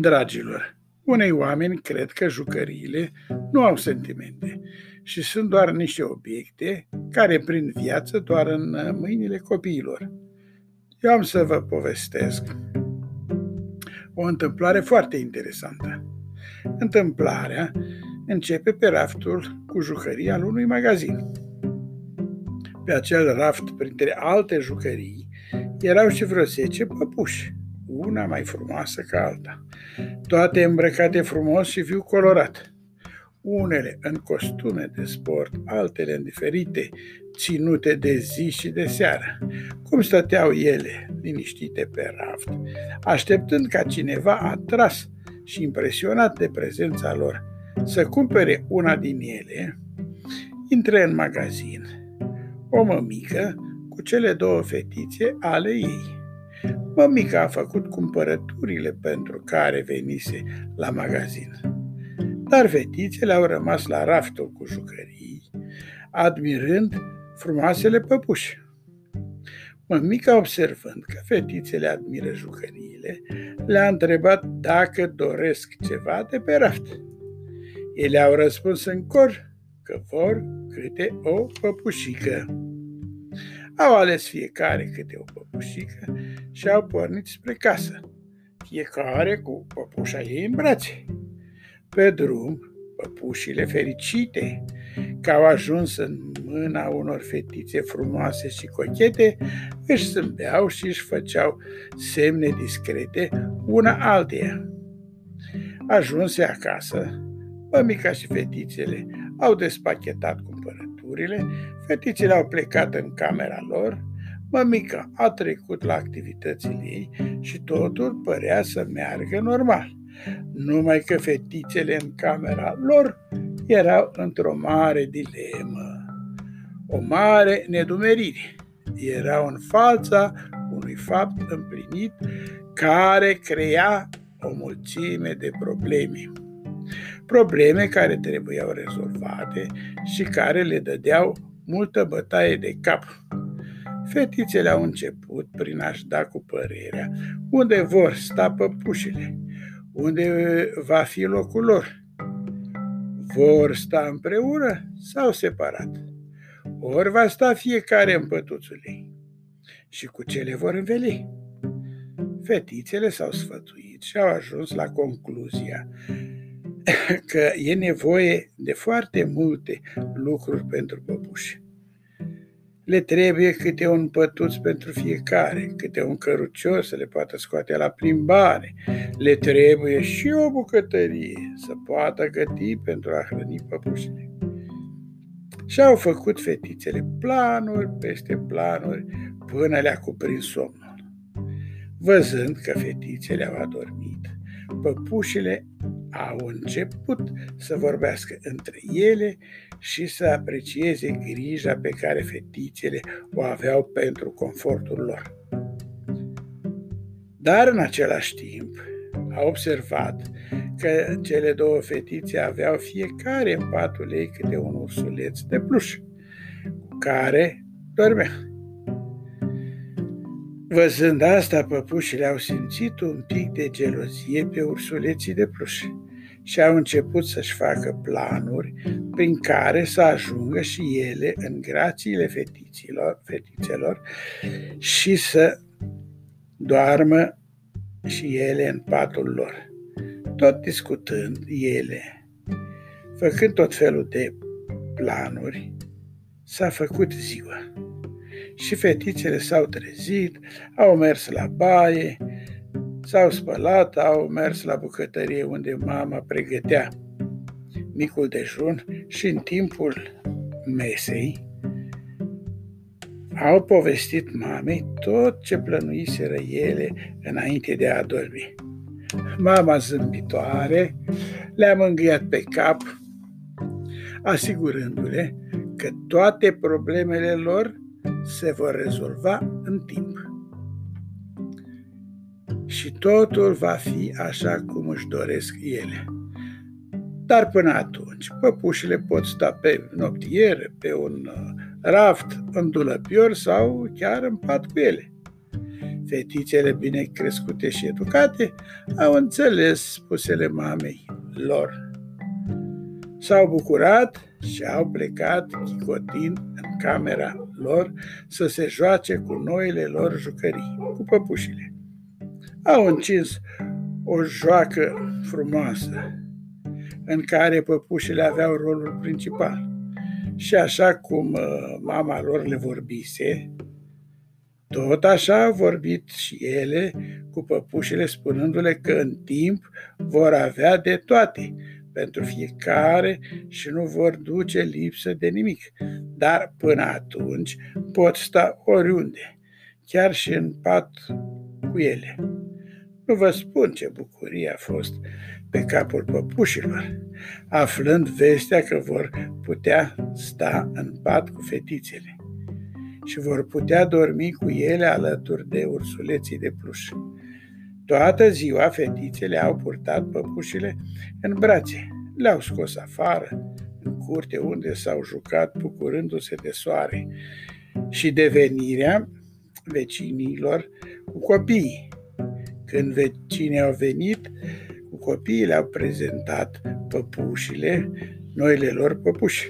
Dragilor, unei oameni cred că jucăriile nu au sentimente și sunt doar niște obiecte care prind viață doar în mâinile copiilor. Eu am să vă povestesc o întâmplare foarte interesantă. Întâmplarea începe pe raftul cu jucării al unui magazin. Pe acel raft, printre alte jucării, erau și vreo 10 păpuși, una mai frumoasă ca alta, toate îmbrăcate frumos și viu colorat. Unele în costume de sport, altele în diferite ținute de zi și de seară. Cum stăteau ele, liniștite pe raft, așteptând ca cineva atras și impresionat de prezența lor să cumpere una din ele, intră în magazin o mămică cu cele două fetițe ale ei. Mămica a făcut cumpărăturile pentru care venise la magazin. Dar fetițele au rămas la raftul cu jucării, admirând frumoasele păpuși. Mămica, observând că fetițele admiră jucăriile, le-a întrebat dacă doresc ceva de pe raft. Ele au răspuns în cor că vor câte o păpușică. Au ales fiecare câte o păpușică și au pornit spre casă, fiecare cu păpușa ei în brațe. Pe drum, păpușile fericite că au ajuns în mâna unor fetițe frumoase și cochete, își zâmbeau și își făceau semne discrete una alteia. Ajunse acasă, mămica și fetițele au despachetat cumpărăturile, fetițele au plecat în camera lor, mămica a trecut la activitățile ei și totul părea să meargă normal. Numai că fetițele în camera lor erau într-o mare dilemă, o mare nedumerire. Erau în fața unui fapt împlinit care crea o mulțime de probleme. Probleme care trebuiau rezolvate și care le dădeau multă bătaie de cap. Fetițele au început prin a-și da cu părerea unde vor sta păpușile, unde va fi locul lor. Vor sta împreună sau separat? Ori va sta fiecare în pătuțul ei. Și cu ce le vor înveli? Fetițele s-au sfătuit și au ajuns la concluzia că e nevoie de foarte multe lucruri pentru păpuși. Le trebuie câte un pătuț pentru fiecare, câte un cărucior să le poată scoate la plimbare. Le trebuie și o bucătărie să poată găti pentru a hrăni păpușile. Și-au făcut fetițele planuri peste planuri până le-a cuprins somnul. Văzând că fetițele au adormit, păpușile au început să vorbească între ele și să aprecieze grija pe care fetițele o aveau pentru confortul lor. Dar în același timp a observat că cele două fetițe aveau fiecare în patul ei câte un ursuleț de pluș, cu care dormea. Văzând asta, păpușile au simțit un pic de gelozie pe ursuleții de pluș și au început să-și facă planuri prin care să ajungă și ele în grațiile fetiților, fetițelor și să doarmă și ele în patul lor. Tot discutând ele, făcând tot felul de planuri, s-a făcut ziua. Și fetițele s-au trezit, au mers la baie, S-au spălat, au mers la bucătărie unde mama pregătea micul dejun și în timpul mesei au povestit mamei tot ce plănuiseră ele înainte de a dormi. Mama zâmbitoare le-a mângâiat pe cap, asigurându-le că toate problemele lor se vor rezolva în timp și totul va fi așa cum își doresc ele. Dar până atunci, păpușile pot sta pe noptiere, pe un uh, raft, în dulăpior sau chiar în pat cu ele. Fetițele bine crescute și educate au înțeles spusele mamei lor. S-au bucurat și au plecat chicotind în camera lor să se joace cu noile lor jucării, cu păpușile. Au încins o joacă frumoasă în care păpușile aveau rolul principal. Și așa cum uh, mama lor le vorbise, tot așa au vorbit și ele cu păpușile spunându-le că în timp vor avea de toate pentru fiecare și nu vor duce lipsă de nimic. Dar până atunci pot sta oriunde, chiar și în pat cu ele. Nu vă spun ce bucurie a fost pe capul păpușilor, aflând vestea că vor putea sta în pat cu fetițele și vor putea dormi cu ele alături de ursuleții de pluș. Toată ziua fetițele au purtat păpușile în brațe, le-au scos afară, în curte unde s-au jucat bucurându-se de soare și de venirea vecinilor cu copiii. Când vecinii au venit, cu copiii le-au prezentat păpușile, noile lor păpuși.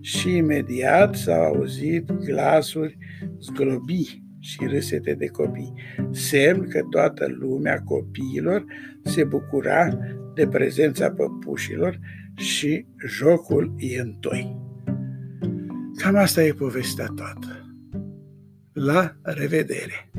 Și imediat s-au auzit glasuri zglobii și râsete de copii, semn că toată lumea copiilor se bucura de prezența păpușilor și jocul e întoi. Cam asta e povestea toată. La revedere!